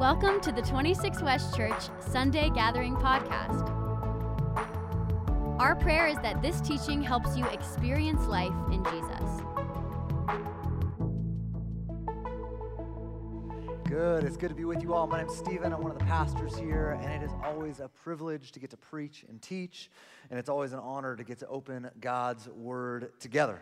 Welcome to the 26 West Church Sunday Gathering Podcast. Our prayer is that this teaching helps you experience life in Jesus. Good. It's good to be with you all. My name's Stephen. I'm one of the pastors here, and it is always a privilege to get to preach and teach, and it's always an honor to get to open God's Word together.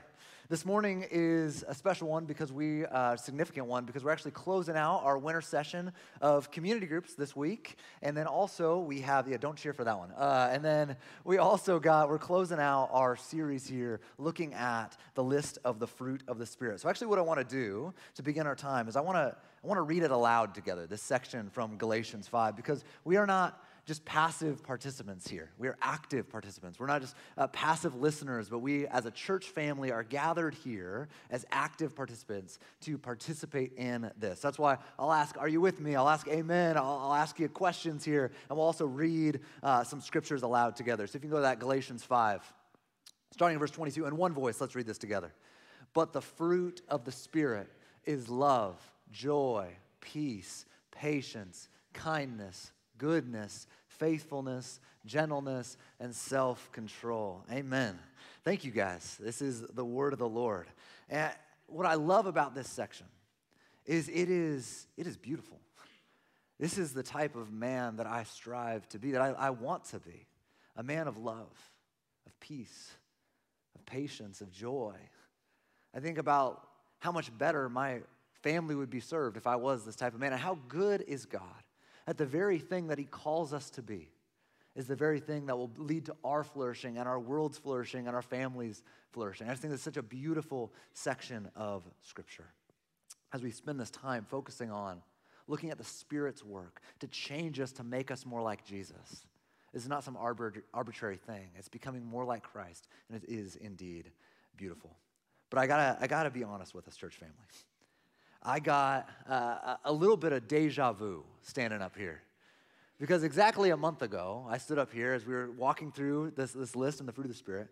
This morning is a special one because we, uh, significant one, because we're actually closing out our winter session of community groups this week. And then also we have, yeah, don't cheer for that one. Uh, and then we also got, we're closing out our series here looking at the list of the fruit of the Spirit. So actually what I want to do to begin our time is I want to, I want to read it aloud together, this section from Galatians 5, because we are not just passive participants here. We are active participants. We're not just uh, passive listeners, but we as a church family are gathered here as active participants to participate in this. That's why I'll ask, Are you with me? I'll ask, Amen. I'll, I'll ask you questions here, and we'll also read uh, some scriptures aloud together. So if you can go to that Galatians 5, starting in verse 22, in one voice, let's read this together. But the fruit of the Spirit is love, joy, peace, patience, kindness, goodness faithfulness, gentleness, and self control. Amen. Thank you guys. This is the word of the Lord. And what I love about this section is it is, it is beautiful. This is the type of man that I strive to be, that I, I want to be a man of love, of peace, of patience, of joy. I think about how much better my family would be served if I was this type of man. And how good is God at the very thing that He calls us to be is the very thing that will lead to our flourishing and our world's flourishing and our families flourishing. I just think that's such a beautiful section of Scripture. As we spend this time focusing on looking at the Spirit's work to change us, to make us more like Jesus, is not some arbitrary thing. It's becoming more like Christ, and it is indeed beautiful. But I gotta, I gotta be honest with us, church family. I got uh, a little bit of deja vu standing up here. Because exactly a month ago, I stood up here as we were walking through this, this list and the fruit of the Spirit,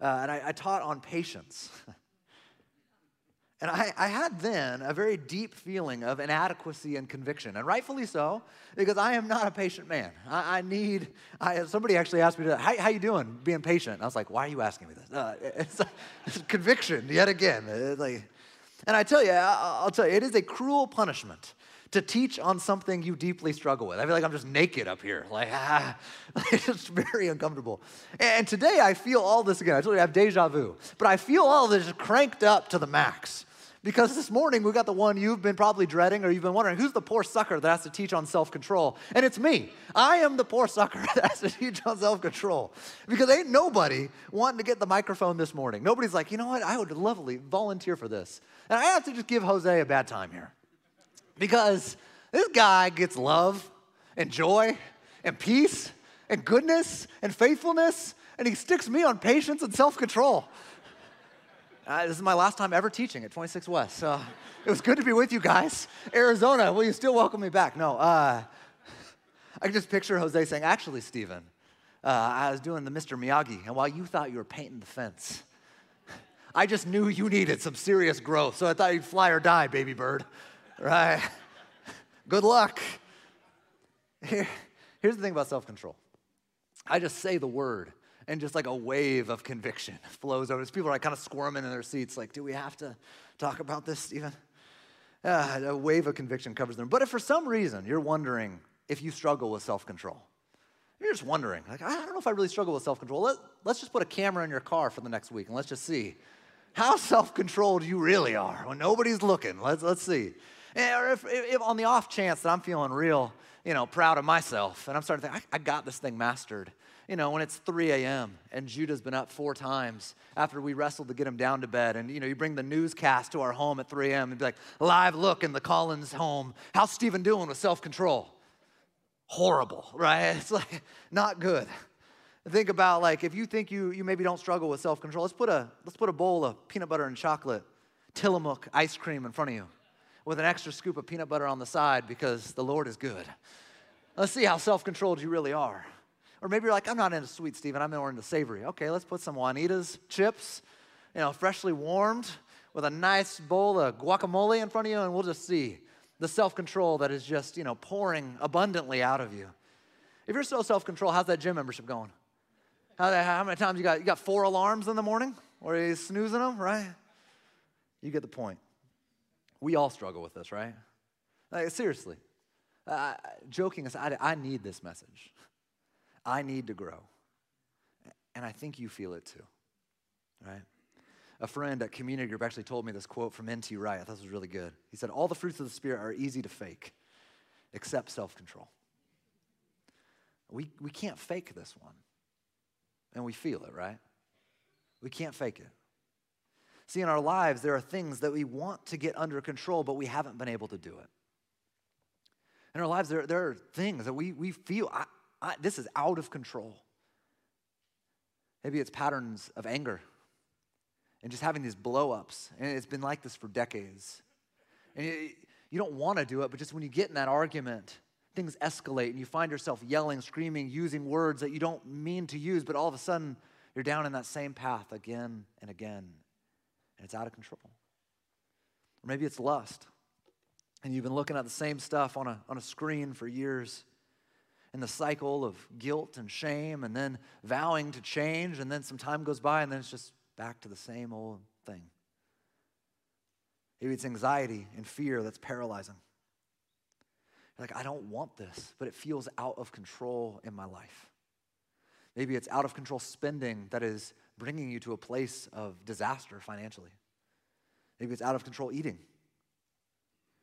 uh, and I, I, taught on patience. and I, I, had then a very deep feeling of inadequacy and conviction, and rightfully so, because I am not a patient man. I, I need, I, somebody actually asked me, to, how, how you doing being patient? And I was like, why are you asking me this? Uh, it's, it's, conviction, yet again. It's like, and I tell you, I'll tell you, it is a cruel punishment to teach on something you deeply struggle with. I feel like I'm just naked up here. Like, ah, it's just very uncomfortable. And today I feel all this again. I told you I have deja vu, but I feel all this cranked up to the max. Because this morning we got the one you've been probably dreading or you've been wondering who's the poor sucker that has to teach on self control? And it's me. I am the poor sucker that has to teach on self control. Because ain't nobody wanting to get the microphone this morning. Nobody's like, you know what? I would lovely volunteer for this. And I have to just give Jose a bad time here. Because this guy gets love and joy and peace and goodness and faithfulness, and he sticks me on patience and self control. Uh, this is my last time ever teaching at 26 West. So it was good to be with you guys. Arizona, will you still welcome me back? No. Uh, I can just picture Jose saying, actually, Stephen, uh, I was doing the Mr. Miyagi, and while you thought you were painting the fence, I just knew you needed some serious growth, so I thought you'd fly or die, baby bird. Right? Good luck. Here, here's the thing about self control I just say the word, and just like a wave of conviction flows over. People are like kind of squirming in their seats, like, do we have to talk about this, Stephen? Uh, a wave of conviction covers them. But if for some reason you're wondering if you struggle with self control, you're just wondering, like, I don't know if I really struggle with self control. Let, let's just put a camera in your car for the next week and let's just see how self controlled you really are when nobody's looking. Let's, let's see. Eh, or if, if, on the off chance that I'm feeling real, you know, proud of myself and I'm starting to think, I, I got this thing mastered you know, when it's 3 a.m. and Judah's been up four times after we wrestled to get him down to bed, and you know, you bring the newscast to our home at 3 a.m. and be like, live look in the Collins home. How's Stephen doing with self-control? Horrible, right? It's like not good. Think about like if you think you you maybe don't struggle with self-control, let's put a let's put a bowl of peanut butter and chocolate, Tillamook ice cream in front of you, with an extra scoop of peanut butter on the side because the Lord is good. Let's see how self-controlled you really are. Or maybe you're like, I'm not into sweet, Stephen. I'm more into savory. Okay, let's put some Juanita's chips, you know, freshly warmed with a nice bowl of guacamole in front of you, and we'll just see the self control that is just, you know, pouring abundantly out of you. If you're so self-controlled how's that gym membership going? How, how many times you got? You got four alarms in the morning? Or are you snoozing them, right? You get the point. We all struggle with this, right? Like, seriously. Uh, joking aside, I need this message. I need to grow. And I think you feel it too, right? A friend at community group actually told me this quote from N.T. Wright. I thought this was really good. He said, All the fruits of the Spirit are easy to fake, except self control. We, we can't fake this one. And we feel it, right? We can't fake it. See, in our lives, there are things that we want to get under control, but we haven't been able to do it. In our lives, there, there are things that we, we feel, I, I, this is out of control. Maybe it's patterns of anger and just having these blow ups. And it's been like this for decades. And you, you don't want to do it, but just when you get in that argument, things escalate and you find yourself yelling, screaming, using words that you don't mean to use, but all of a sudden you're down in that same path again and again, and it's out of control. Or maybe it's lust, and you've been looking at the same stuff on a, on a screen for years in the cycle of guilt and shame and then vowing to change and then some time goes by and then it's just back to the same old thing maybe it's anxiety and fear that's paralyzing like i don't want this but it feels out of control in my life maybe it's out of control spending that is bringing you to a place of disaster financially maybe it's out of control eating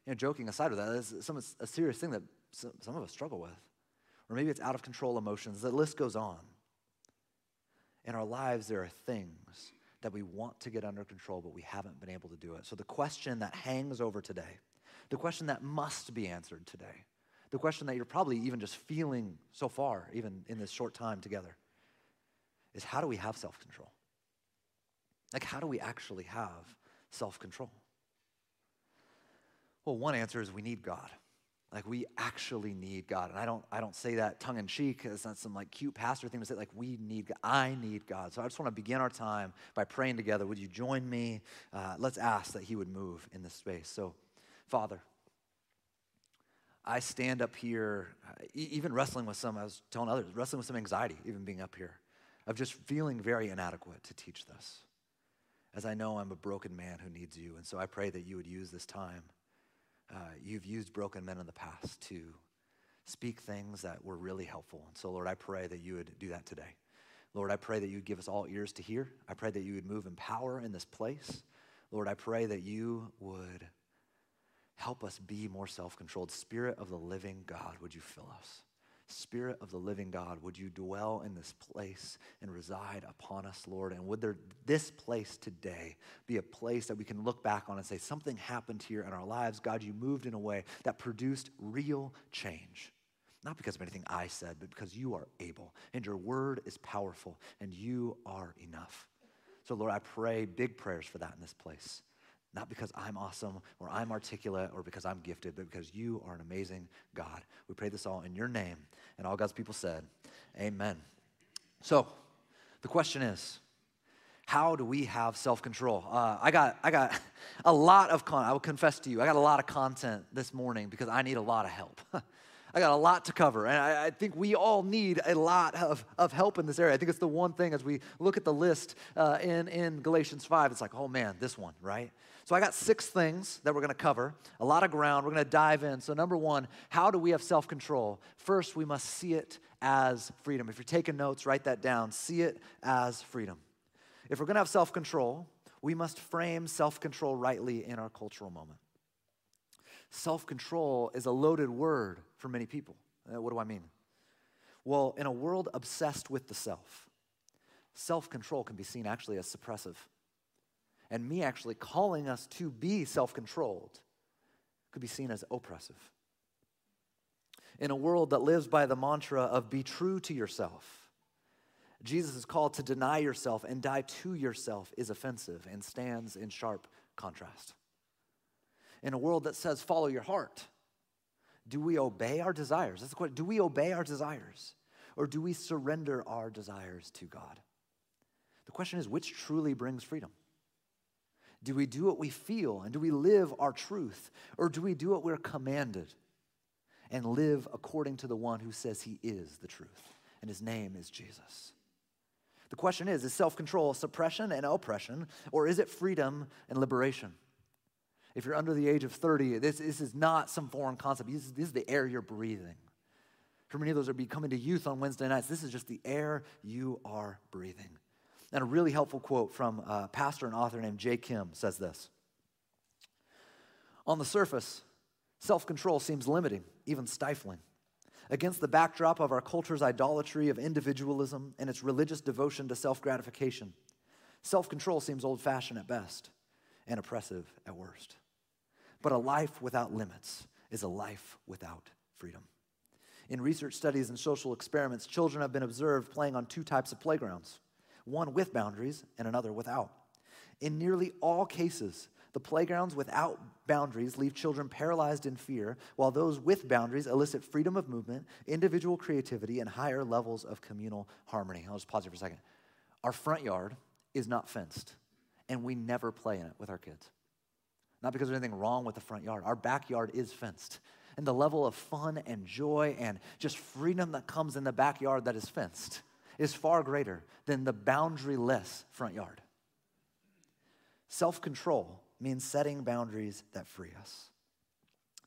you know, joking aside of that, is some, a serious thing that some, some of us struggle with or maybe it's out of control emotions. The list goes on. In our lives, there are things that we want to get under control, but we haven't been able to do it. So, the question that hangs over today, the question that must be answered today, the question that you're probably even just feeling so far, even in this short time together, is how do we have self control? Like, how do we actually have self control? Well, one answer is we need God. Like we actually need God. And I don't, I don't say that tongue in cheek. It's not some like cute pastor thing to say, like we need God. I need God. So I just want to begin our time by praying together. Would you join me? Uh, let's ask that he would move in this space. So, Father, I stand up here, even wrestling with some, I was telling others, wrestling with some anxiety, even being up here, of just feeling very inadequate to teach this. As I know I'm a broken man who needs you. And so I pray that you would use this time uh, you've used broken men in the past to speak things that were really helpful. And so, Lord, I pray that you would do that today. Lord, I pray that you would give us all ears to hear. I pray that you would move in power in this place. Lord, I pray that you would help us be more self controlled. Spirit of the living God, would you fill us? Spirit of the living God, would you dwell in this place and reside upon us, Lord? And would there, this place today be a place that we can look back on and say, something happened here in our lives? God, you moved in a way that produced real change. Not because of anything I said, but because you are able and your word is powerful and you are enough. So, Lord, I pray big prayers for that in this place. Not because I'm awesome or I'm articulate or because I'm gifted, but because you are an amazing God. We pray this all in your name. And all God's people said, Amen. So the question is, how do we have self-control? Uh, I got, I got a lot of con. I will confess to you, I got a lot of content this morning because I need a lot of help. I got a lot to cover, and I, I, think we all need a lot of, of help in this area. I think it's the one thing as we look at the list uh, in, in Galatians 5, it's like, oh man, this one, right? So I got six things that we're going to cover, a lot of ground. We're going to dive in. So, number one, how do we have self control? First, we must see it as freedom. If you're taking notes, write that down. See it as freedom. If we're going to have self control, we must frame self control rightly in our cultural moment. Self control is a loaded word for many people. Uh, what do I mean? Well, in a world obsessed with the self, self control can be seen actually as suppressive. And me actually calling us to be self controlled could be seen as oppressive. In a world that lives by the mantra of be true to yourself, Jesus' call to deny yourself and die to yourself is offensive and stands in sharp contrast in a world that says, follow your heart? Do we obey our desires? That's the question. Do we obey our desires? Or do we surrender our desires to God? The question is, which truly brings freedom? Do we do what we feel? And do we live our truth? Or do we do what we're commanded and live according to the one who says he is the truth? And his name is Jesus. The question is is self control suppression and oppression, or is it freedom and liberation? If you're under the age of 30, this, this is not some foreign concept. This is, this is the air you're breathing. For many of those that be coming to youth on Wednesday nights, this is just the air you are breathing. And a really helpful quote from a pastor and author named Jay Kim says this On the surface, self control seems limiting, even stifling. Against the backdrop of our culture's idolatry of individualism and its religious devotion to self gratification, self control seems old fashioned at best and oppressive at worst. But a life without limits is a life without freedom. In research studies and social experiments, children have been observed playing on two types of playgrounds one with boundaries and another without. In nearly all cases, the playgrounds without boundaries leave children paralyzed in fear, while those with boundaries elicit freedom of movement, individual creativity, and higher levels of communal harmony. I'll just pause here for a second. Our front yard is not fenced, and we never play in it with our kids. Not because there's anything wrong with the front yard. Our backyard is fenced. And the level of fun and joy and just freedom that comes in the backyard that is fenced is far greater than the boundaryless front yard. Self control means setting boundaries that free us.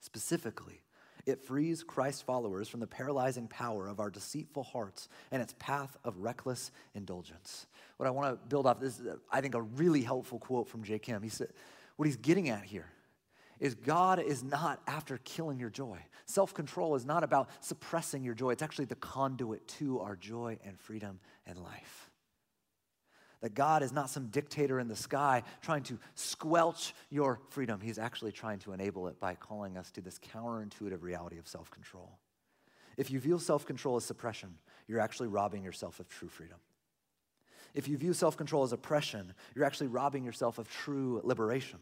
Specifically, it frees Christ followers from the paralyzing power of our deceitful hearts and its path of reckless indulgence. What I want to build off this is, I think, a really helpful quote from Jay Kim. He said, What he's getting at here is God is not after killing your joy. Self control is not about suppressing your joy, it's actually the conduit to our joy and freedom and life. That God is not some dictator in the sky trying to squelch your freedom. He's actually trying to enable it by calling us to this counterintuitive reality of self control. If you view self control as suppression, you're actually robbing yourself of true freedom. If you view self control as oppression, you're actually robbing yourself of true liberation.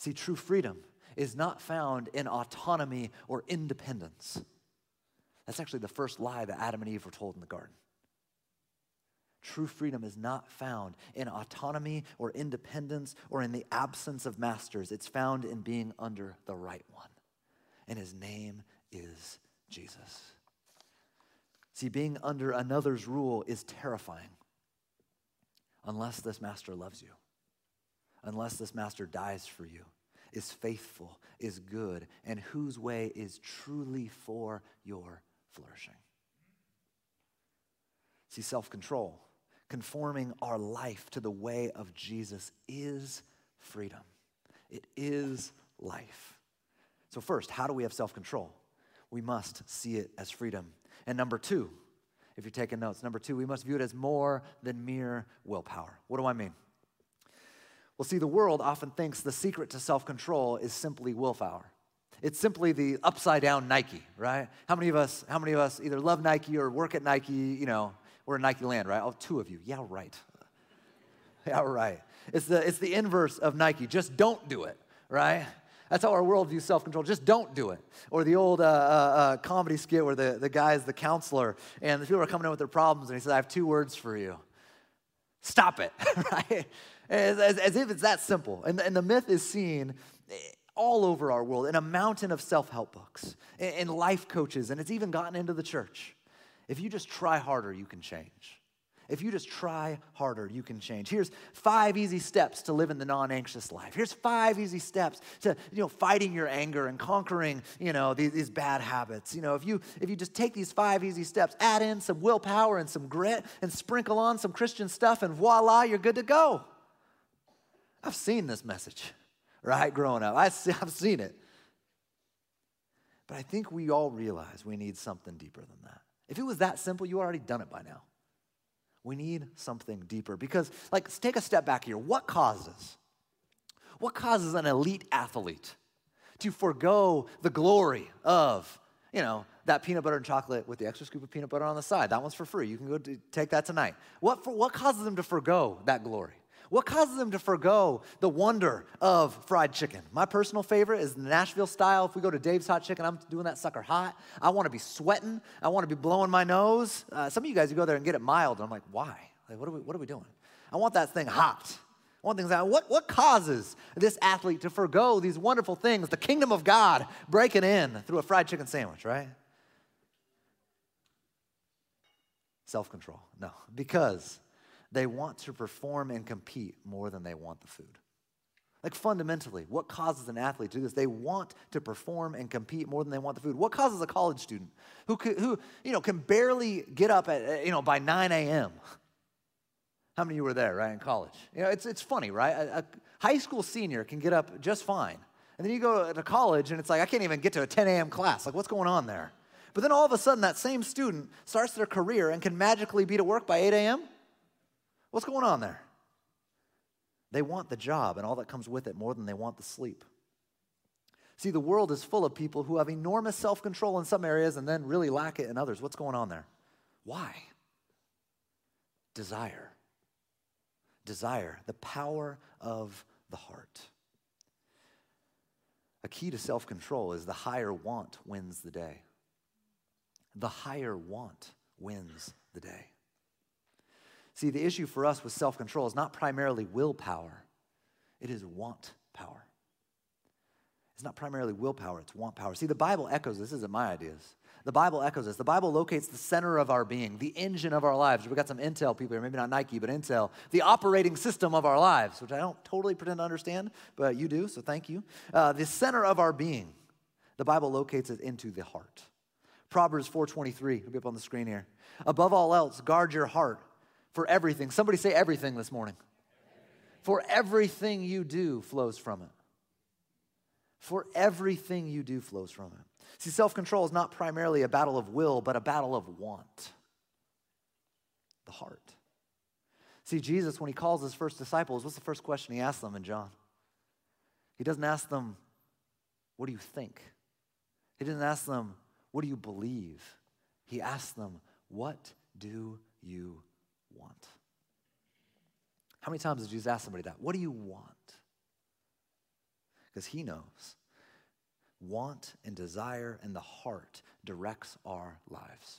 See, true freedom is not found in autonomy or independence. That's actually the first lie that Adam and Eve were told in the garden. True freedom is not found in autonomy or independence or in the absence of masters. It's found in being under the right one. And his name is Jesus. See, being under another's rule is terrifying unless this master loves you, unless this master dies for you, is faithful, is good, and whose way is truly for your flourishing. See, self control conforming our life to the way of Jesus is freedom. It is life. So, first, how do we have self control? We must see it as freedom. And number two, if you're taking notes, number two, we must view it as more than mere willpower. What do I mean? Well, see, the world often thinks the secret to self control is simply willpower. It's simply the upside down Nike, right? How many of us, how many of us either love Nike or work at Nike, you know, we're in Nike land, right? Oh, two of you. Yeah, right. Yeah, right. It's the, it's the inverse of Nike. Just don't do it, right? That's how our world views self control. Just don't do it. Or the old uh, uh, uh, comedy skit where the, the guy is the counselor and the people are coming in with their problems and he says, I have two words for you stop it, right? As, as, if it's that simple. And, and the myth is seen eh, all over our world in a mountain of self help books, in life coaches, and it's even gotten into the church. If you just try harder, you can change. If you just try harder, you can change. Here's five easy steps to living the non-anxious life. Here's five easy steps to, you know, fighting your anger and conquering, you know, these, these bad habits. You know, if you if you just take these five easy steps, add in some willpower and some grit and sprinkle on some Christian stuff and voila, you're good to go. I've seen this message, right, growing up. I, I've seen it. But I think we all realize we need something deeper than that. If it was that simple, you already done it by now. We need something deeper because, like, let's take a step back here. What causes? What causes an elite athlete to forego the glory of, you know, that peanut butter and chocolate with the extra scoop of peanut butter on the side? That one's for free. You can go take that tonight. What, for, what causes them to forego that glory? What causes them to forego the wonder of fried chicken? My personal favorite is Nashville style. If we go to Dave's Hot Chicken, I'm doing that sucker hot. I want to be sweating. I want to be blowing my nose. Uh, some of you guys, you go there and get it mild. And I'm like, why? Like, what are we, what are we doing? I want that thing hot. I want thing's that what, what causes this athlete to forego these wonderful things, the kingdom of God breaking in through a fried chicken sandwich, right? Self control. No, because they want to perform and compete more than they want the food. Like fundamentally, what causes an athlete to do this? They want to perform and compete more than they want the food. What causes a college student who, who you know, can barely get up at, you know, by 9 a.m.? How many of you were there, right, in college? You know, it's, it's funny, right? A, a high school senior can get up just fine. And then you go to college and it's like, I can't even get to a 10 a.m. class. Like, what's going on there? But then all of a sudden, that same student starts their career and can magically be to work by 8 a.m.? What's going on there? They want the job and all that comes with it more than they want the sleep. See, the world is full of people who have enormous self control in some areas and then really lack it in others. What's going on there? Why? Desire. Desire, the power of the heart. A key to self control is the higher want wins the day. The higher want wins the day. See, the issue for us with self control is not primarily willpower, it is want power. It's not primarily willpower, it's want power. See, the Bible echoes this, isn't my ideas. The Bible echoes this. The Bible locates the center of our being, the engine of our lives. We got some Intel people here, maybe not Nike, but Intel, the operating system of our lives, which I don't totally pretend to understand, but you do, so thank you. Uh, the center of our being, the Bible locates it into the heart. Proverbs 4:23, it'll be up on the screen here. Above all else, guard your heart, for everything. Somebody say everything this morning. For everything you do flows from it. For everything you do flows from it. See, self control is not primarily a battle of will, but a battle of want. The heart. See, Jesus, when he calls his first disciples, what's the first question he asks them in John? He doesn't ask them, What do you think? He doesn't ask them, What do you believe? He asks them, What do you want? How many times did Jesus ask somebody that? What do you want? Because he knows want and desire and the heart directs our lives.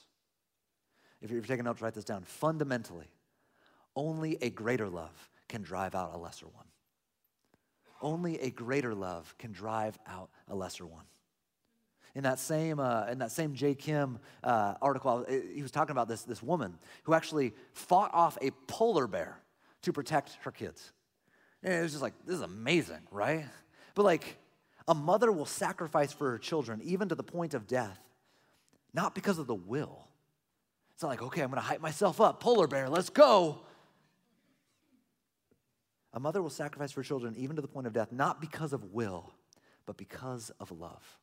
If you're taking notes, write this down. Fundamentally, only a greater love can drive out a lesser one. Only a greater love can drive out a lesser one in that same, uh, in that same Jay Kim uh, article, uh, he was talking about this, this woman who actually fought off a polar bear to protect her kids. And it was just like, this is amazing, right? But like, a mother will sacrifice for her children, even to the point of death, not because of the will. It's not like, okay, I'm gonna hype myself up, polar bear, let's go. A mother will sacrifice for children, even to the point of death, not because of will, but because of love.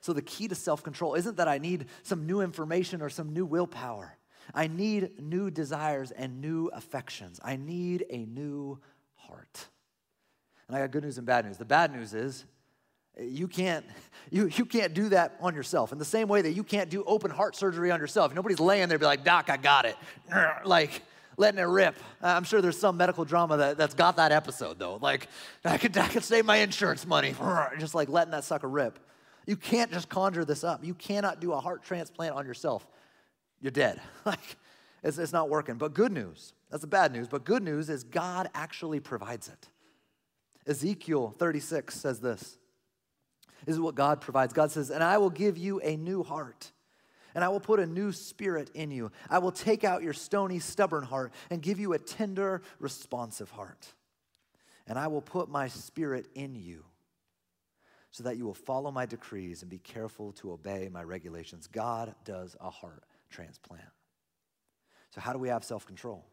So the key to self control isn't that I need some new information or some new willpower. I need new desires and new affections. I need a new heart. And I got good news and bad news. The bad news is you can't you, you can't do that on yourself in the same way that you can't do open heart surgery on yourself nobody's laying there be like doc i got it like letting it rip i'm sure there's some medical drama that, that's got that episode though like i could, I could save my insurance money just like letting that sucker rip you can't just conjure this up. You cannot do a heart transplant on yourself. You're dead. like, it's, it's not working. But good news, that's the bad news, but good news is God actually provides it. Ezekiel 36 says this. This is what God provides. God says, And I will give you a new heart, and I will put a new spirit in you. I will take out your stony, stubborn heart and give you a tender, responsive heart. And I will put my spirit in you so that you will follow my decrees and be careful to obey my regulations. God does a heart transplant. So, how do we have self control?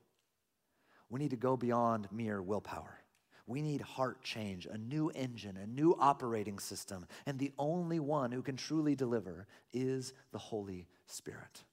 We need to go beyond mere willpower. We need heart change, a new engine, a new operating system. And the only one who can truly deliver is the Holy Spirit.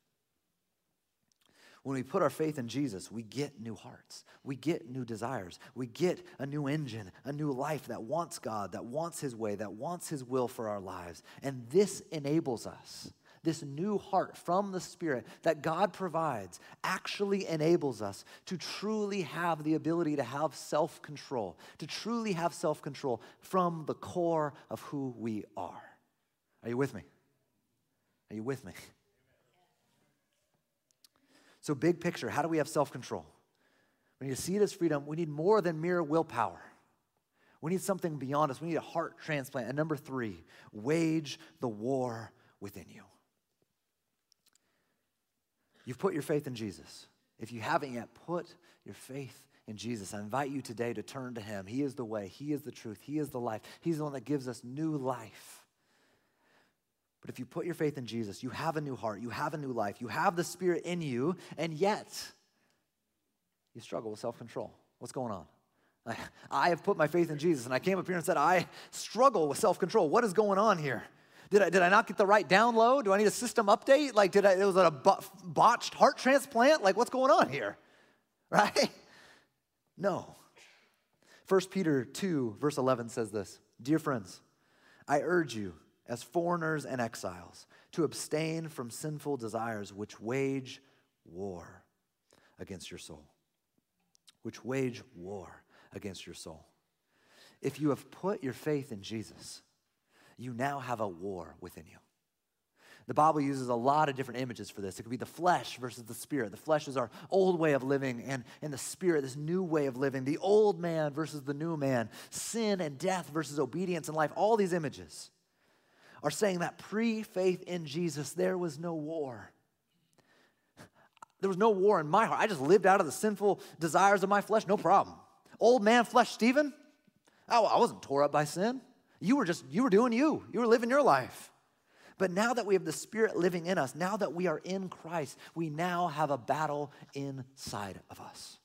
When we put our faith in Jesus, we get new hearts. We get new desires. We get a new engine, a new life that wants God, that wants His way, that wants His will for our lives. And this enables us. This new heart from the Spirit that God provides actually enables us to truly have the ability to have self control, to truly have self control from the core of who we are. Are you with me? Are you with me? So, big picture, how do we have self control? We need to see it as freedom. We need more than mere willpower. We need something beyond us. We need a heart transplant. And number three, wage the war within you. You've put your faith in Jesus. If you haven't yet, put your faith in Jesus. I invite you today to turn to Him. He is the way, He is the truth, He is the life. He's the one that gives us new life. But if you put your faith in Jesus, you have a new heart, you have a new life, you have the Spirit in you, and yet you struggle with self control. What's going on? I, have put my faith in Jesus, and I came up here and said, I struggle with self control. What is going on here? Did I, did I not get the right download? Do I need a system update? Like, did I, it was a botched heart transplant? Like, what's going on here? Right? No. 1 Peter 2, verse 11 says this Dear friends, I urge you, as foreigners and exiles, to abstain from sinful desires which wage war against your soul. Which wage war against your soul. If you have put your faith in Jesus, you now have a war within you. The Bible uses a lot of different images for this. It could be the flesh versus the spirit. The flesh is our old way of living, and, and the spirit, this new way of living. The old man versus the new man. Sin and death versus obedience and life. All these images are saying that pre faith in Jesus, there was no war. There was no war in my heart. I just lived out of the sinful desires of my flesh, no problem. Old man flesh Stephen, oh, I wasn't tore up by sin. You were just, you were doing you. You were living your life. But now that we have the Spirit living in us, now that we are in Christ, we now have a battle inside of us.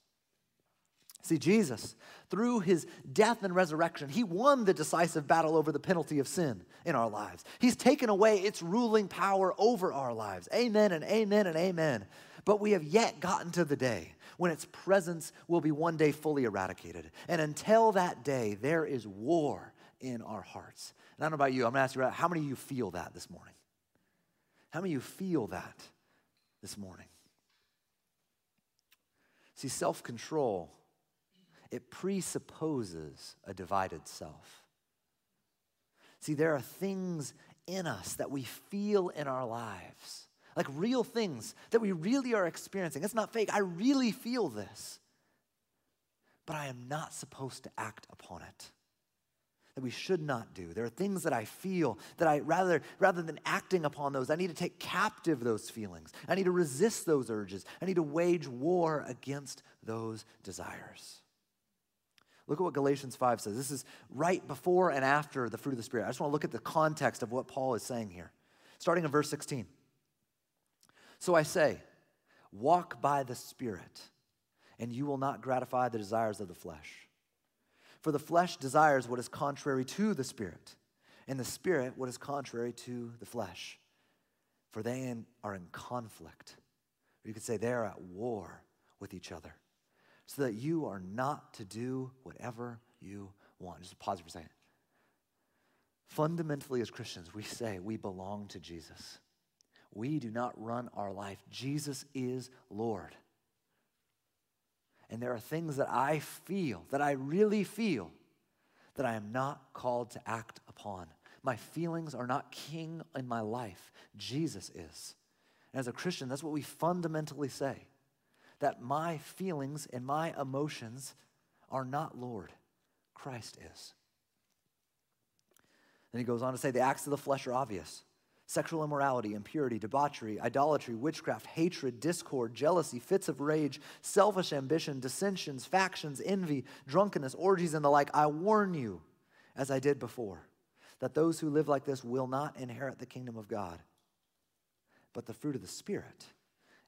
See, Jesus, through his death and resurrection, he won the decisive battle over the penalty of sin in our lives. He's taken away its ruling power over our lives. Amen and amen and amen. But we have yet gotten to the day when its presence will be one day fully eradicated. And until that day, there is war in our hearts. And I don't know about you, I'm gonna ask you, how many of you feel that this morning? How many of you feel that this morning? See, self control, it presupposes a divided self. See, there are things in us that we feel in our lives, like real things that we really are experiencing. It's not fake. I really feel this, but I am not supposed to act upon it that we should not do. There are things that I feel that I rather rather than acting upon those, I need to take captive those feelings. I need to resist those urges. I need to wage war against those desires. Look at what Galatians 5 says. This is right before and after the fruit of the Spirit. I just want to look at the context of what Paul is saying here. Starting in verse 16. So I say, walk by the Spirit, and you will not gratify the desires of the flesh. For the flesh desires what is contrary to the spirit, and the spirit what is contrary to the flesh. For they are in conflict. You could say they are at war with each other, so that you are not to do whatever you want. Just pause for a second. Fundamentally, as Christians, we say we belong to Jesus. We do not run our life. Jesus is Lord and there are things that I feel, that I really feel, that I am not called to act upon. My feelings are not king in my life, Jesus is. And as a Christian, that's what we fundamentally say that my feelings and my emotions are not Lord, Christ is. Then he goes on to say the acts of the flesh are obvious sexual immorality, impurity, debauchery, idolatry, witchcraft, hatred, discord, jealousy, fits of rage, selfish ambition, dissensions, factions, envy, drunkenness, orgies, and the like. I warn you, as I did before, that those who live like this will not inherit the kingdom of God. But the fruit of the Spirit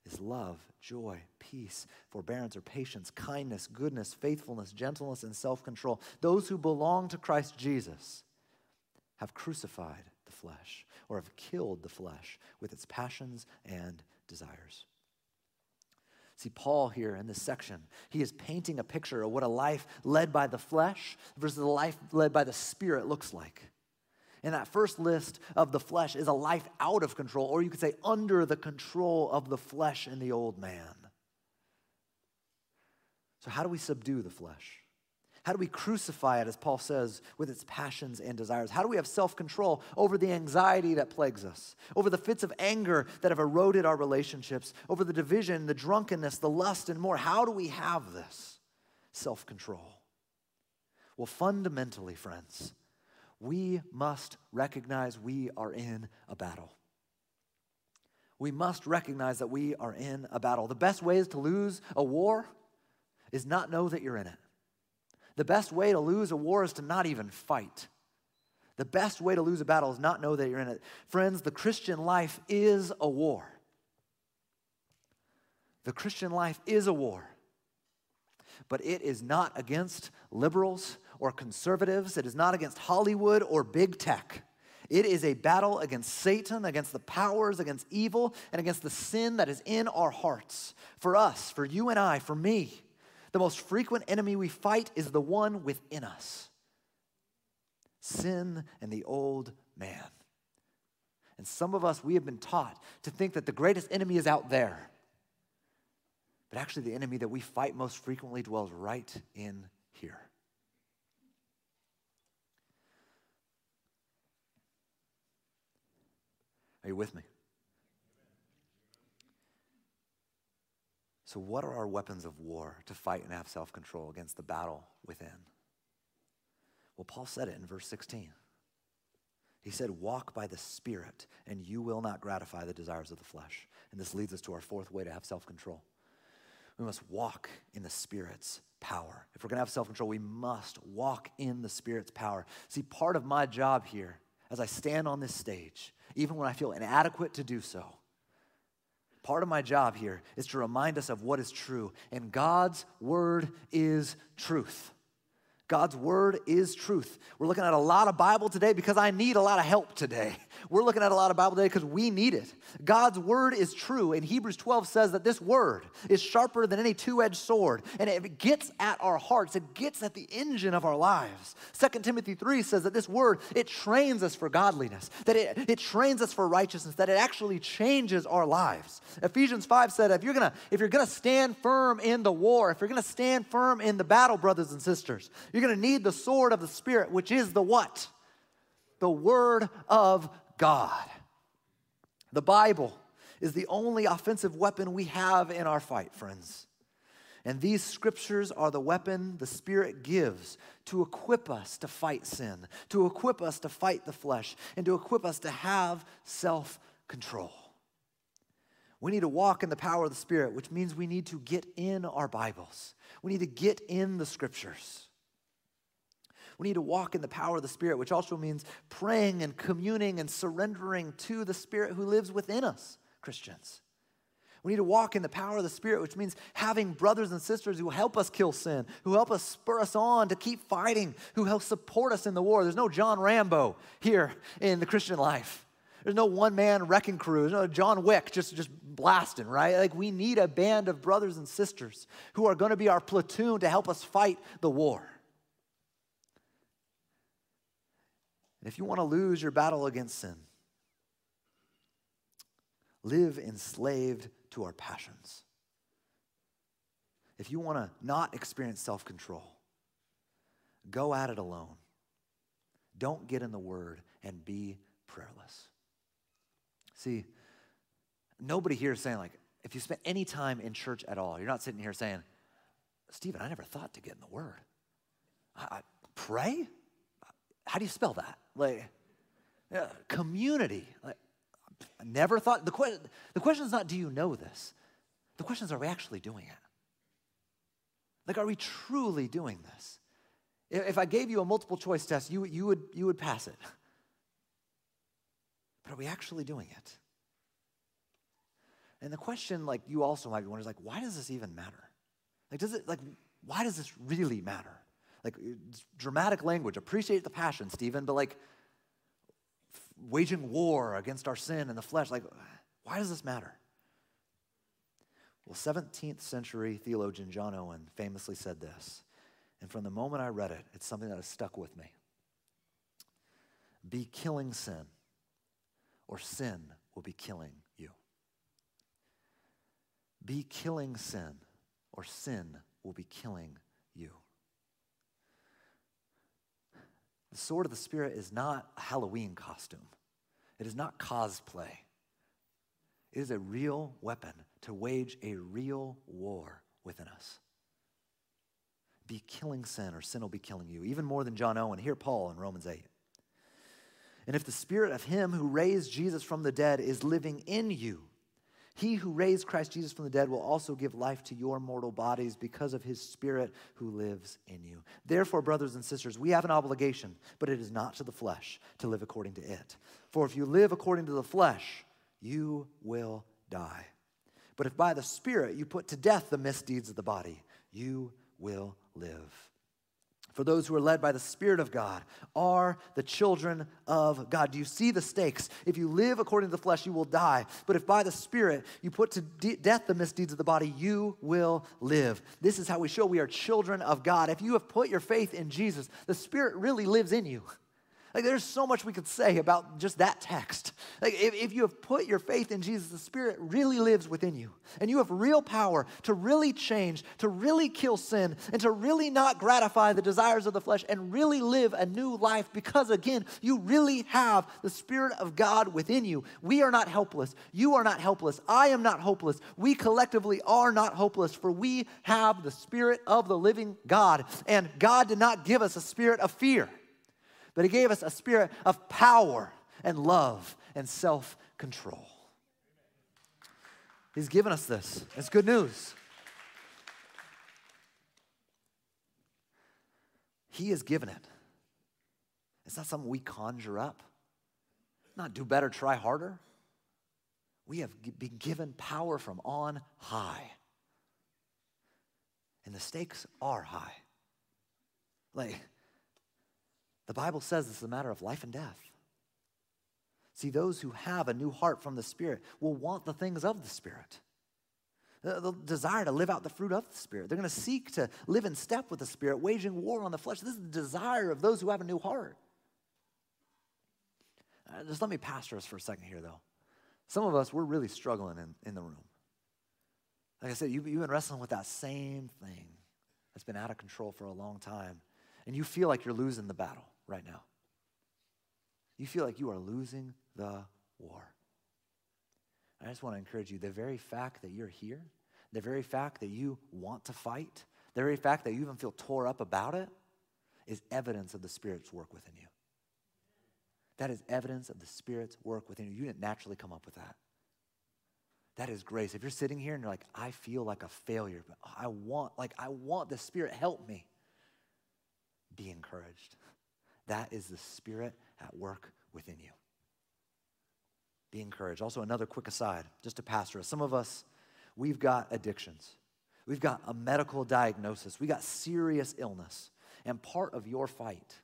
is love, joy, peace, forbearance or patience, kindness, goodness, faithfulness, gentleness, and self control. Those who belong to Christ Jesus have crucified the flesh or have killed the flesh with its passions and desires. See, Paul here in this section, he is painting a picture of what a life led by the flesh versus a life led by the spirit looks like. And that first list of the flesh is a life out of control, or you could say under the control of the flesh and the old man. So, how do we subdue the flesh? How do we crucify it, as Paul says, with its passions and desires? How do we have self control over the anxiety that plagues us, over the fits of anger that have eroded our relationships, over the division, the drunkenness, the lust, and more? How do we have this? self control? Well, fundamentally, friends, we must recognize we are in a battle. We must recognize that we are in a battle. The best way to lose a war is not know that you're in it. The best way to lose a war is to not even fight. The best way to lose a battle is not know that you're in it. Friends, the Christian life is a war. The Christian life is a war. But it is not against liberals or conservatives. It is not against Hollywood or big tech. It is a battle against Satan, against the powers, against evil, and against the sin that is in our hearts. For us, for you and I, for me, the most frequent enemy we fight is the one within us sin and the old man. And some of us, we have been taught to think that the greatest enemy is out there. But actually, the enemy that we fight most frequently dwells right in here. You with me? So, what are our weapons of war to fight and have self control against the battle within? Well, Paul said it in verse 16. He said, Walk by the Spirit, and you will not gratify the desires of the flesh. And this leads us to our fourth way to have self control. We must walk in the Spirit's power. If we're going to have self control, we must walk in the Spirit's power. See, part of my job here, as I stand on this stage, even when I feel inadequate to do so, part of my job here is to remind us of what is true. And God's word is truth. God's word is truth. We're looking at a lot of Bible today because I need a lot of help today. We're looking at a lot of Bible today because we need it. God's word is true. And Hebrews 12 says that this word is sharper than any two edged sword, and it gets at our hearts, it gets at the engine of our lives. 2 Timothy 3 says that this word, it trains us for godliness, that it, it trains us for righteousness, that it actually changes our lives. Ephesians 5 said, if you're gonna, if you're gonna stand firm in the war, if you're gonna stand firm in the battle, brothers and sisters, you're to need the sword of the Spirit, which is the what? The Word of God. The Bible is the only offensive weapon we have in our fight, friends. And these scriptures are the weapon the Spirit gives to equip us to fight sin, to equip us to fight the flesh, and to equip us to have self control. We need to walk in the power of the Spirit, which means we need to get in our Bibles. We need to get in the scriptures. We need to walk in the power of the Spirit, which also means praying and communing and surrendering to the Spirit who lives within us, Christians. We need to walk in the power of the Spirit, which means having brothers and sisters who help us kill sin, who help us spur us on to keep fighting, who help support us in the war. There's no John Rambo here in the Christian life. There's no one man wrecking crew. There's no John Wick just, just blasting, right? Like we need a band of brothers and sisters who are going to be our platoon to help us fight the war. And if you want to lose your battle against sin, live enslaved to our passions. If you want to not experience self control, go at it alone. Don't get in the Word and be prayerless. See, nobody here is saying, like, if you spend any time in church at all, you're not sitting here saying, Stephen, I never thought to get in the Word. I, I pray? How do you spell that? Like, yeah, community. Like, I never thought, the, que- the question is not, do you know this? The question is, are we actually doing it? Like, are we truly doing this? If I gave you a multiple choice test, you, you, would, you would pass it. But are we actually doing it? And the question, like, you also might be wondering, is like, why does this even matter? Like, does it, like, why does this really matter? Like uh, dramatic language. Appreciate the passion, Stephen, but like waging war against our sin and the flesh, like, why does this matter? Well, 17th century theologian John Owen famously said this, and from the moment I read it, it's something that has stuck with me. Be killing sin, or sin will be killing you. Be killing sin, or sin will be killing you. The sword of the Spirit is not a Halloween costume, it is not cosplay. It is a real weapon to wage a real war within us. be killing sin, or sin will be killing you. Even more than John Owen, hear Paul in Romans 8. And if the spirit of him who raised Jesus from the dead is living in you, he who raised Christ Jesus from the dead will also give life to your mortal bodies because of his Spirit who lives in you. Therefore, brothers and sisters, we have an obligation, but it is not to the flesh to live according to it. For if you live according to the flesh, you will die. But if by the Spirit you put to death the misdeeds of the body, you will live. For those who are led by the Spirit of God are the children of God. Do you see the stakes? If you live according to the flesh, you will die. But if by the Spirit you put to de- death the misdeeds of the body, you will live. This is how we show we are children of God. If you have put your faith in Jesus, the Spirit really lives in you. Like, there's so much we could say about just that text. Like, if, if you have put your faith in Jesus, the Spirit really lives within you. And you have real power to really change, to really kill sin, and to really not gratify the desires of the flesh and really live a new life because, again, you really have the Spirit of God within you. We are not helpless. You are not helpless. I am not hopeless. We collectively are not hopeless, for we have the Spirit of the living God. And God did not give us a spirit of fear but He gave us a spirit of power and love and self control. He's given us this. It's good news. He has given it. It's not something we conjure up. Not do better, try harder. We have been given power from on high. And the stakes are high. Like, the Bible says this is a matter of life and death. See, those who have a new heart from the Spirit will want the things of the Spirit. They'll desire to live out the fruit of the Spirit. They're going to seek to live in step with the Spirit, waging war on the flesh. This is the desire of those who have a new heart. Uh, just let me pastor us for a second here, though. Some of us, we're really struggling in, in the room. Like I said, you, you've been wrestling with that same thing that's been out of control for a long time, and you feel like you're losing the battle right now. You feel like you are losing the war. I just want to encourage you the very fact that you're here, the very fact that you want to fight, the very fact that you even feel tore up about it is evidence of the Spirit's work within you. That is evidence of the Spirit's work within you. You didn't naturally come up with that. That is grace. If you're sitting here and you're like, I feel like a failure, but I want, like, I want the Spirit, help me. Be encouraged. That is the Spirit at work within you. Be encouraged. Also, another quick aside, just to pastor. Some of us, we've got addictions. We've got a medical diagnosis. We got serious illness. And part of your fight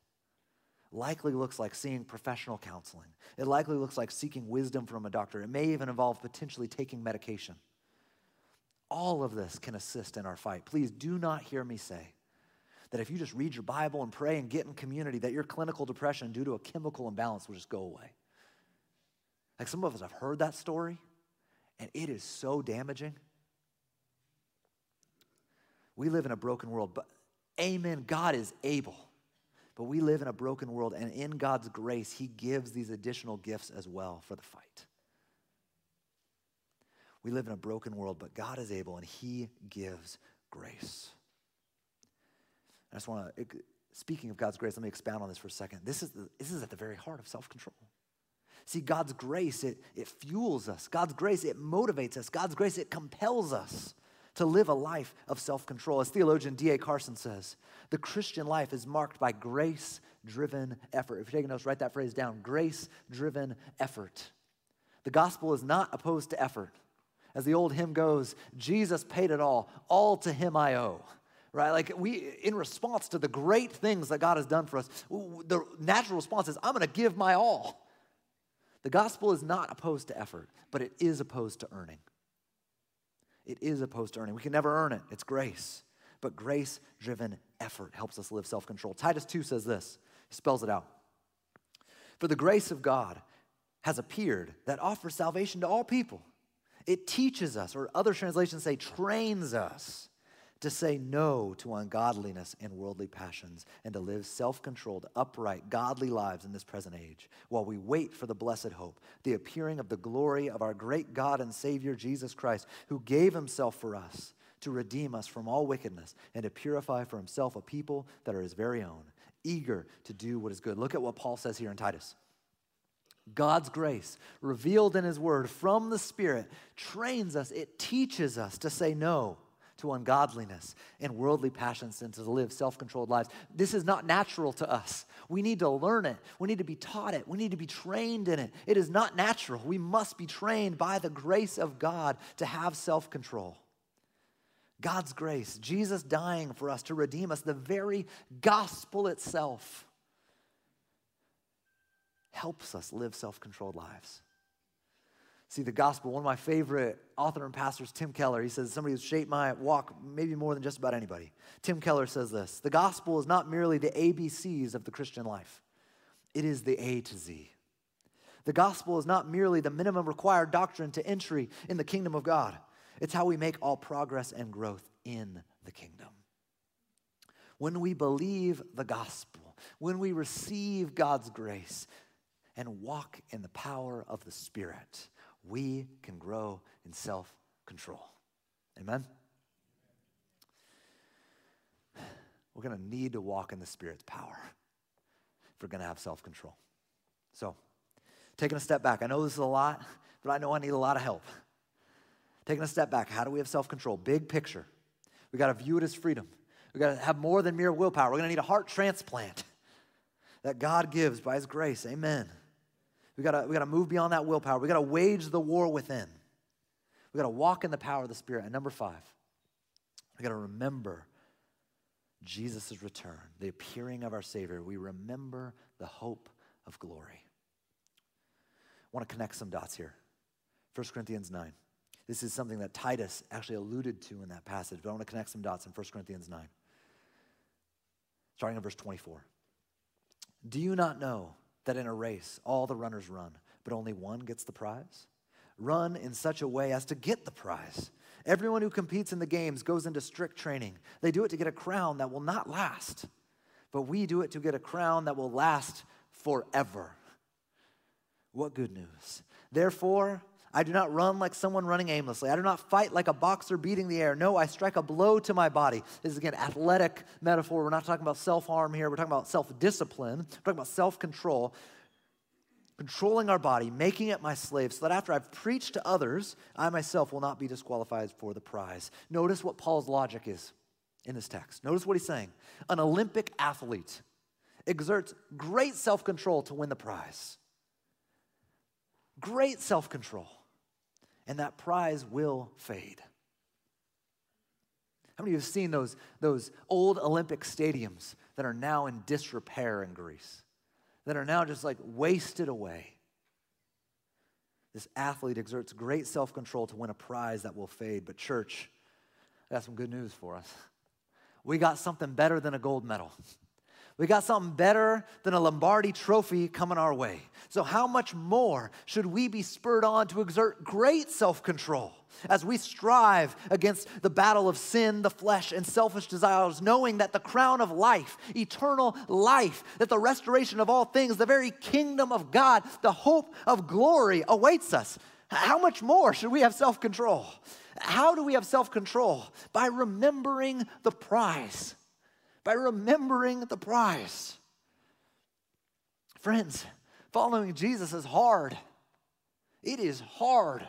likely looks like seeing professional counseling. It likely looks like seeking wisdom from a doctor. It may even involve potentially taking medication. All of this can assist in our fight. Please do not hear me say that if you just read your Bible and pray and get in community, that your clinical depression due to a chemical imbalance will just go away. Like some of us have heard that story, and it is so damaging. We live in a broken world, but amen, God is able. But we live in a broken world, and in God's grace, He gives these additional gifts as well for the fight. We live in a broken world, but God is able, and He gives grace. I just want to, speaking of God's grace, let me expound on this for a second. This is, the, this is at the very heart of self control. See, God's grace, it, it fuels us. God's grace, it motivates us. God's grace, it compels us to live a life of self control. As theologian D.A. Carson says, the Christian life is marked by grace driven effort. If you're taking notes, write that phrase down grace driven effort. The gospel is not opposed to effort. As the old hymn goes, Jesus paid it all, all to him I owe right? Like we, in response to the great things that God has done for us, the natural response is, I'm going to give my all. The gospel is not opposed to effort, but it is opposed to earning. It is opposed to earning. We can never earn it, it's grace. But grace driven effort helps us live self control. Titus 2 says this, he spells it out. For the grace of God has appeared that offers salvation to all people. It teaches us, or other translations say, trains us to say no to ungodliness and worldly passions, and to live self controlled, upright, godly lives in this present age, while we wait for the blessed hope, the appearing of the glory of our great God and Savior Jesus Christ, who gave himself for us to redeem us from all wickedness and to purify for himself a people that are his very own, eager to do what is good. Look at what Paul says here in Titus. God's grace, revealed in his word from the Spirit, trains us, it teaches us to say no to ungodliness and worldly passions and to live self controlled lives. This is not natural to us. We need to learn it. We need to be taught it. We need to be trained in it. It is not natural. We must be trained by the grace of God to have self control. God's grace, Jesus dying for us to redeem us, the very gospel itself helps us live self controlled lives. See, the gospel, one of my favorite author and pastors, Tim Keller, he says, somebody who's shaped my walk maybe more than just about anybody. Tim Keller says this The gospel is not merely the ABCs of the Christian life, it is the A to Z. The gospel is not merely the minimum required doctrine to entry in the kingdom of God, it's how we make all progress and growth in the kingdom. When we believe the gospel, when we receive God's grace and walk in the power of the Spirit, we can grow in self control. Amen? We're going to need to walk in the Spirit's power if we're going to have self control. So, taking a step back, I know this is a lot, but I know I need a lot of help. Taking a step back, how do we have self control? Big picture. We got to view it as freedom. We got to have more than mere willpower. We're going to need a heart transplant that God gives by His grace. Amen. We gotta, we gotta move beyond that willpower. We gotta wage the war within. We gotta walk in the power of the Spirit. And number five, we gotta remember Jesus' return, the appearing of our Savior. We remember the hope of glory. I want to connect some dots here. 1 Corinthians 9. This is something that Titus actually alluded to in that passage, but I want to connect some dots in 1 Corinthians 9. Starting in verse 24. Do you not know that in a race all the runners run, but only one gets the prize? Run in such a way as to get the prize. Everyone who competes in the games goes into strict training. They do it to get a crown that will not last, but we do it to get a crown that will last forever. What good news. Therefore, I do not run like someone running aimlessly. I do not fight like a boxer beating the air. No, I strike a blow to my body. This is again athletic metaphor. We're not talking about self harm here. We're talking about self discipline. We're talking about self control. Controlling our body, making it my slave, so that after I've preached to others, I myself will not be disqualified for the prize. Notice what Paul's logic is in this text. Notice what he's saying. An Olympic athlete exerts great self control to win the prize. Great self control and that prize will fade. How many of you have seen those, those old Olympic stadiums that are now in disrepair in Greece, that are now just like wasted away? This athlete exerts great self control to win a prize that will fade. But, church, I got some good news for us. We got something better than a gold medal. We got something better than a Lombardi trophy coming our way. So, how much more should we be spurred on to exert great self control as we strive against the battle of sin, the flesh, and selfish desires, knowing that the crown of life, eternal life, that the restoration of all things, the very kingdom of God, the hope of glory awaits us? How much more should we have self control? How do we have self control? By remembering the prize by remembering the price. Friends, following Jesus is hard. It is hard.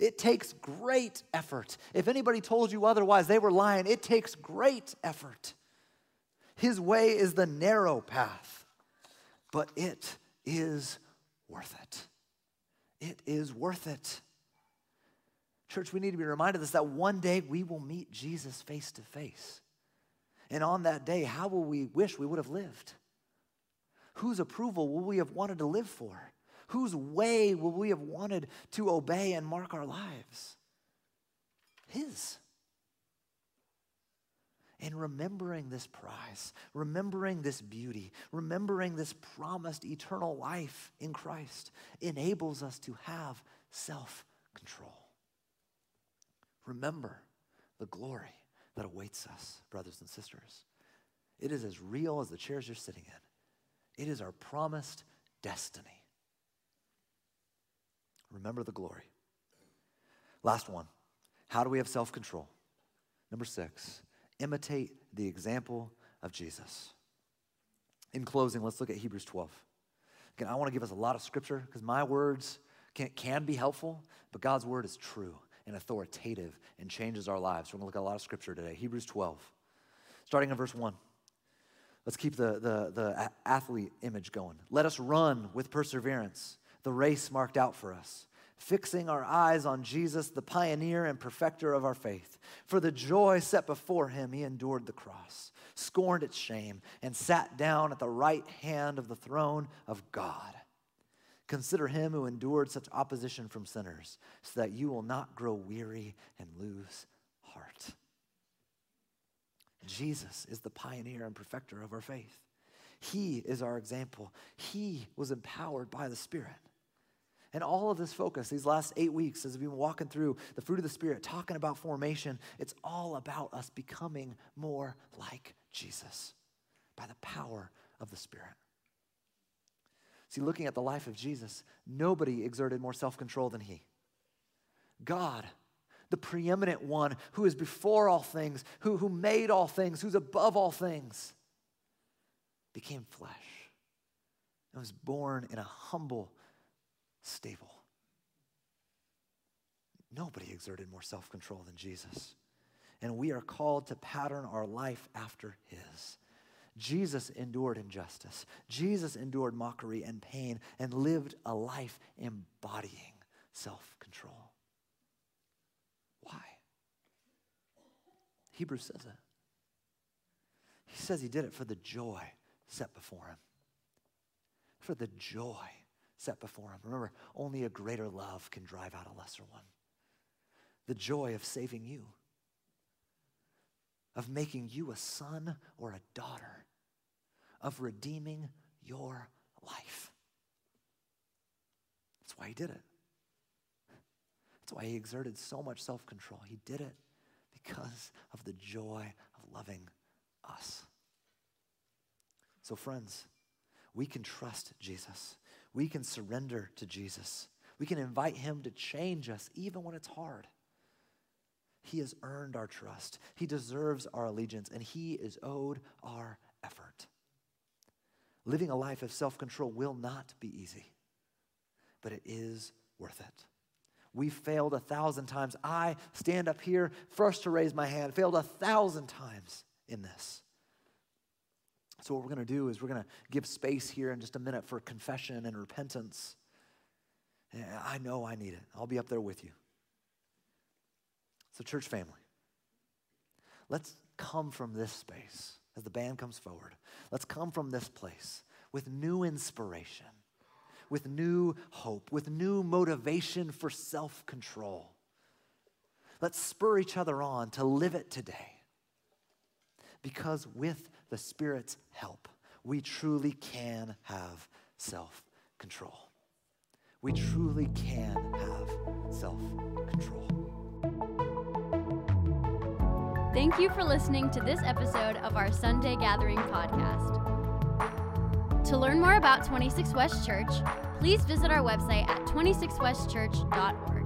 It takes great effort. If anybody told you otherwise, they were lying. It takes great effort. His way is the narrow path, but it is worth it. It is worth it. Church, we need to be reminded of this that one day we will meet Jesus face to face. And on that day, how will we wish we would have lived? Whose approval will we have wanted to live for? Whose way will we have wanted to obey and mark our lives? His. And remembering this prize, remembering this beauty, remembering this promised eternal life in Christ enables us to have self control. Remember the glory that awaits us, brothers and sisters. It is as real as the chairs you're sitting in, it is our promised destiny. Remember the glory. Last one. How do we have self control? Number six, imitate the example of Jesus. In closing, let's look at Hebrews 12. Again, I want to give us a lot of scripture because my words can, can be helpful, but God's word is true and authoritative and changes our lives. We're going to look at a lot of scripture today. Hebrews 12, starting in verse 1. Let's keep the, the, the athlete image going. Let us run with perseverance the race marked out for us, fixing our eyes on Jesus, the pioneer and perfecter of our faith. For the joy set before him, he endured the cross, scorned its shame, and sat down at the right hand of the throne of God. Consider him who endured such opposition from sinners, so that you will not grow weary and lose heart. Jesus is the pioneer and perfecter of our faith. He is our example. He was empowered by the Spirit. And all of this focus, these last eight weeks, as we've been walking through the fruit of the Spirit, talking about formation, it's all about us becoming more like Jesus by the power of the Spirit. See, looking at the life of Jesus, nobody exerted more self control than he. God, the preeminent one who is before all things, who, who made all things, who's above all things, became flesh and was born in a humble stable. Nobody exerted more self control than Jesus. And we are called to pattern our life after his. Jesus endured injustice. Jesus endured mockery and pain and lived a life embodying self control. Why? Hebrews says it. He says he did it for the joy set before him. For the joy set before him. Remember, only a greater love can drive out a lesser one. The joy of saving you, of making you a son or a daughter, of redeeming your life. That's why he did it. That's why he exerted so much self control. He did it because of the joy of loving us. So, friends, we can trust Jesus we can surrender to Jesus. We can invite him to change us even when it's hard. He has earned our trust. He deserves our allegiance, and he is owed our. Living a life of self control will not be easy, but it is worth it. We failed a thousand times. I stand up here, first to raise my hand, failed a thousand times in this. So, what we're going to do is we're going to give space here in just a minute for confession and repentance. I know I need it. I'll be up there with you. So, church family, let's come from this space as the band comes forward. Let's come from this place with new inspiration, with new hope, with new motivation for self control. Let's spur each other on to live it today. Because with the Spirit's help, we truly can have self control. We truly can have self control. Thank you for listening to this episode of our Sunday Gathering podcast. To learn more about 26 West Church, please visit our website at 26westchurch.org.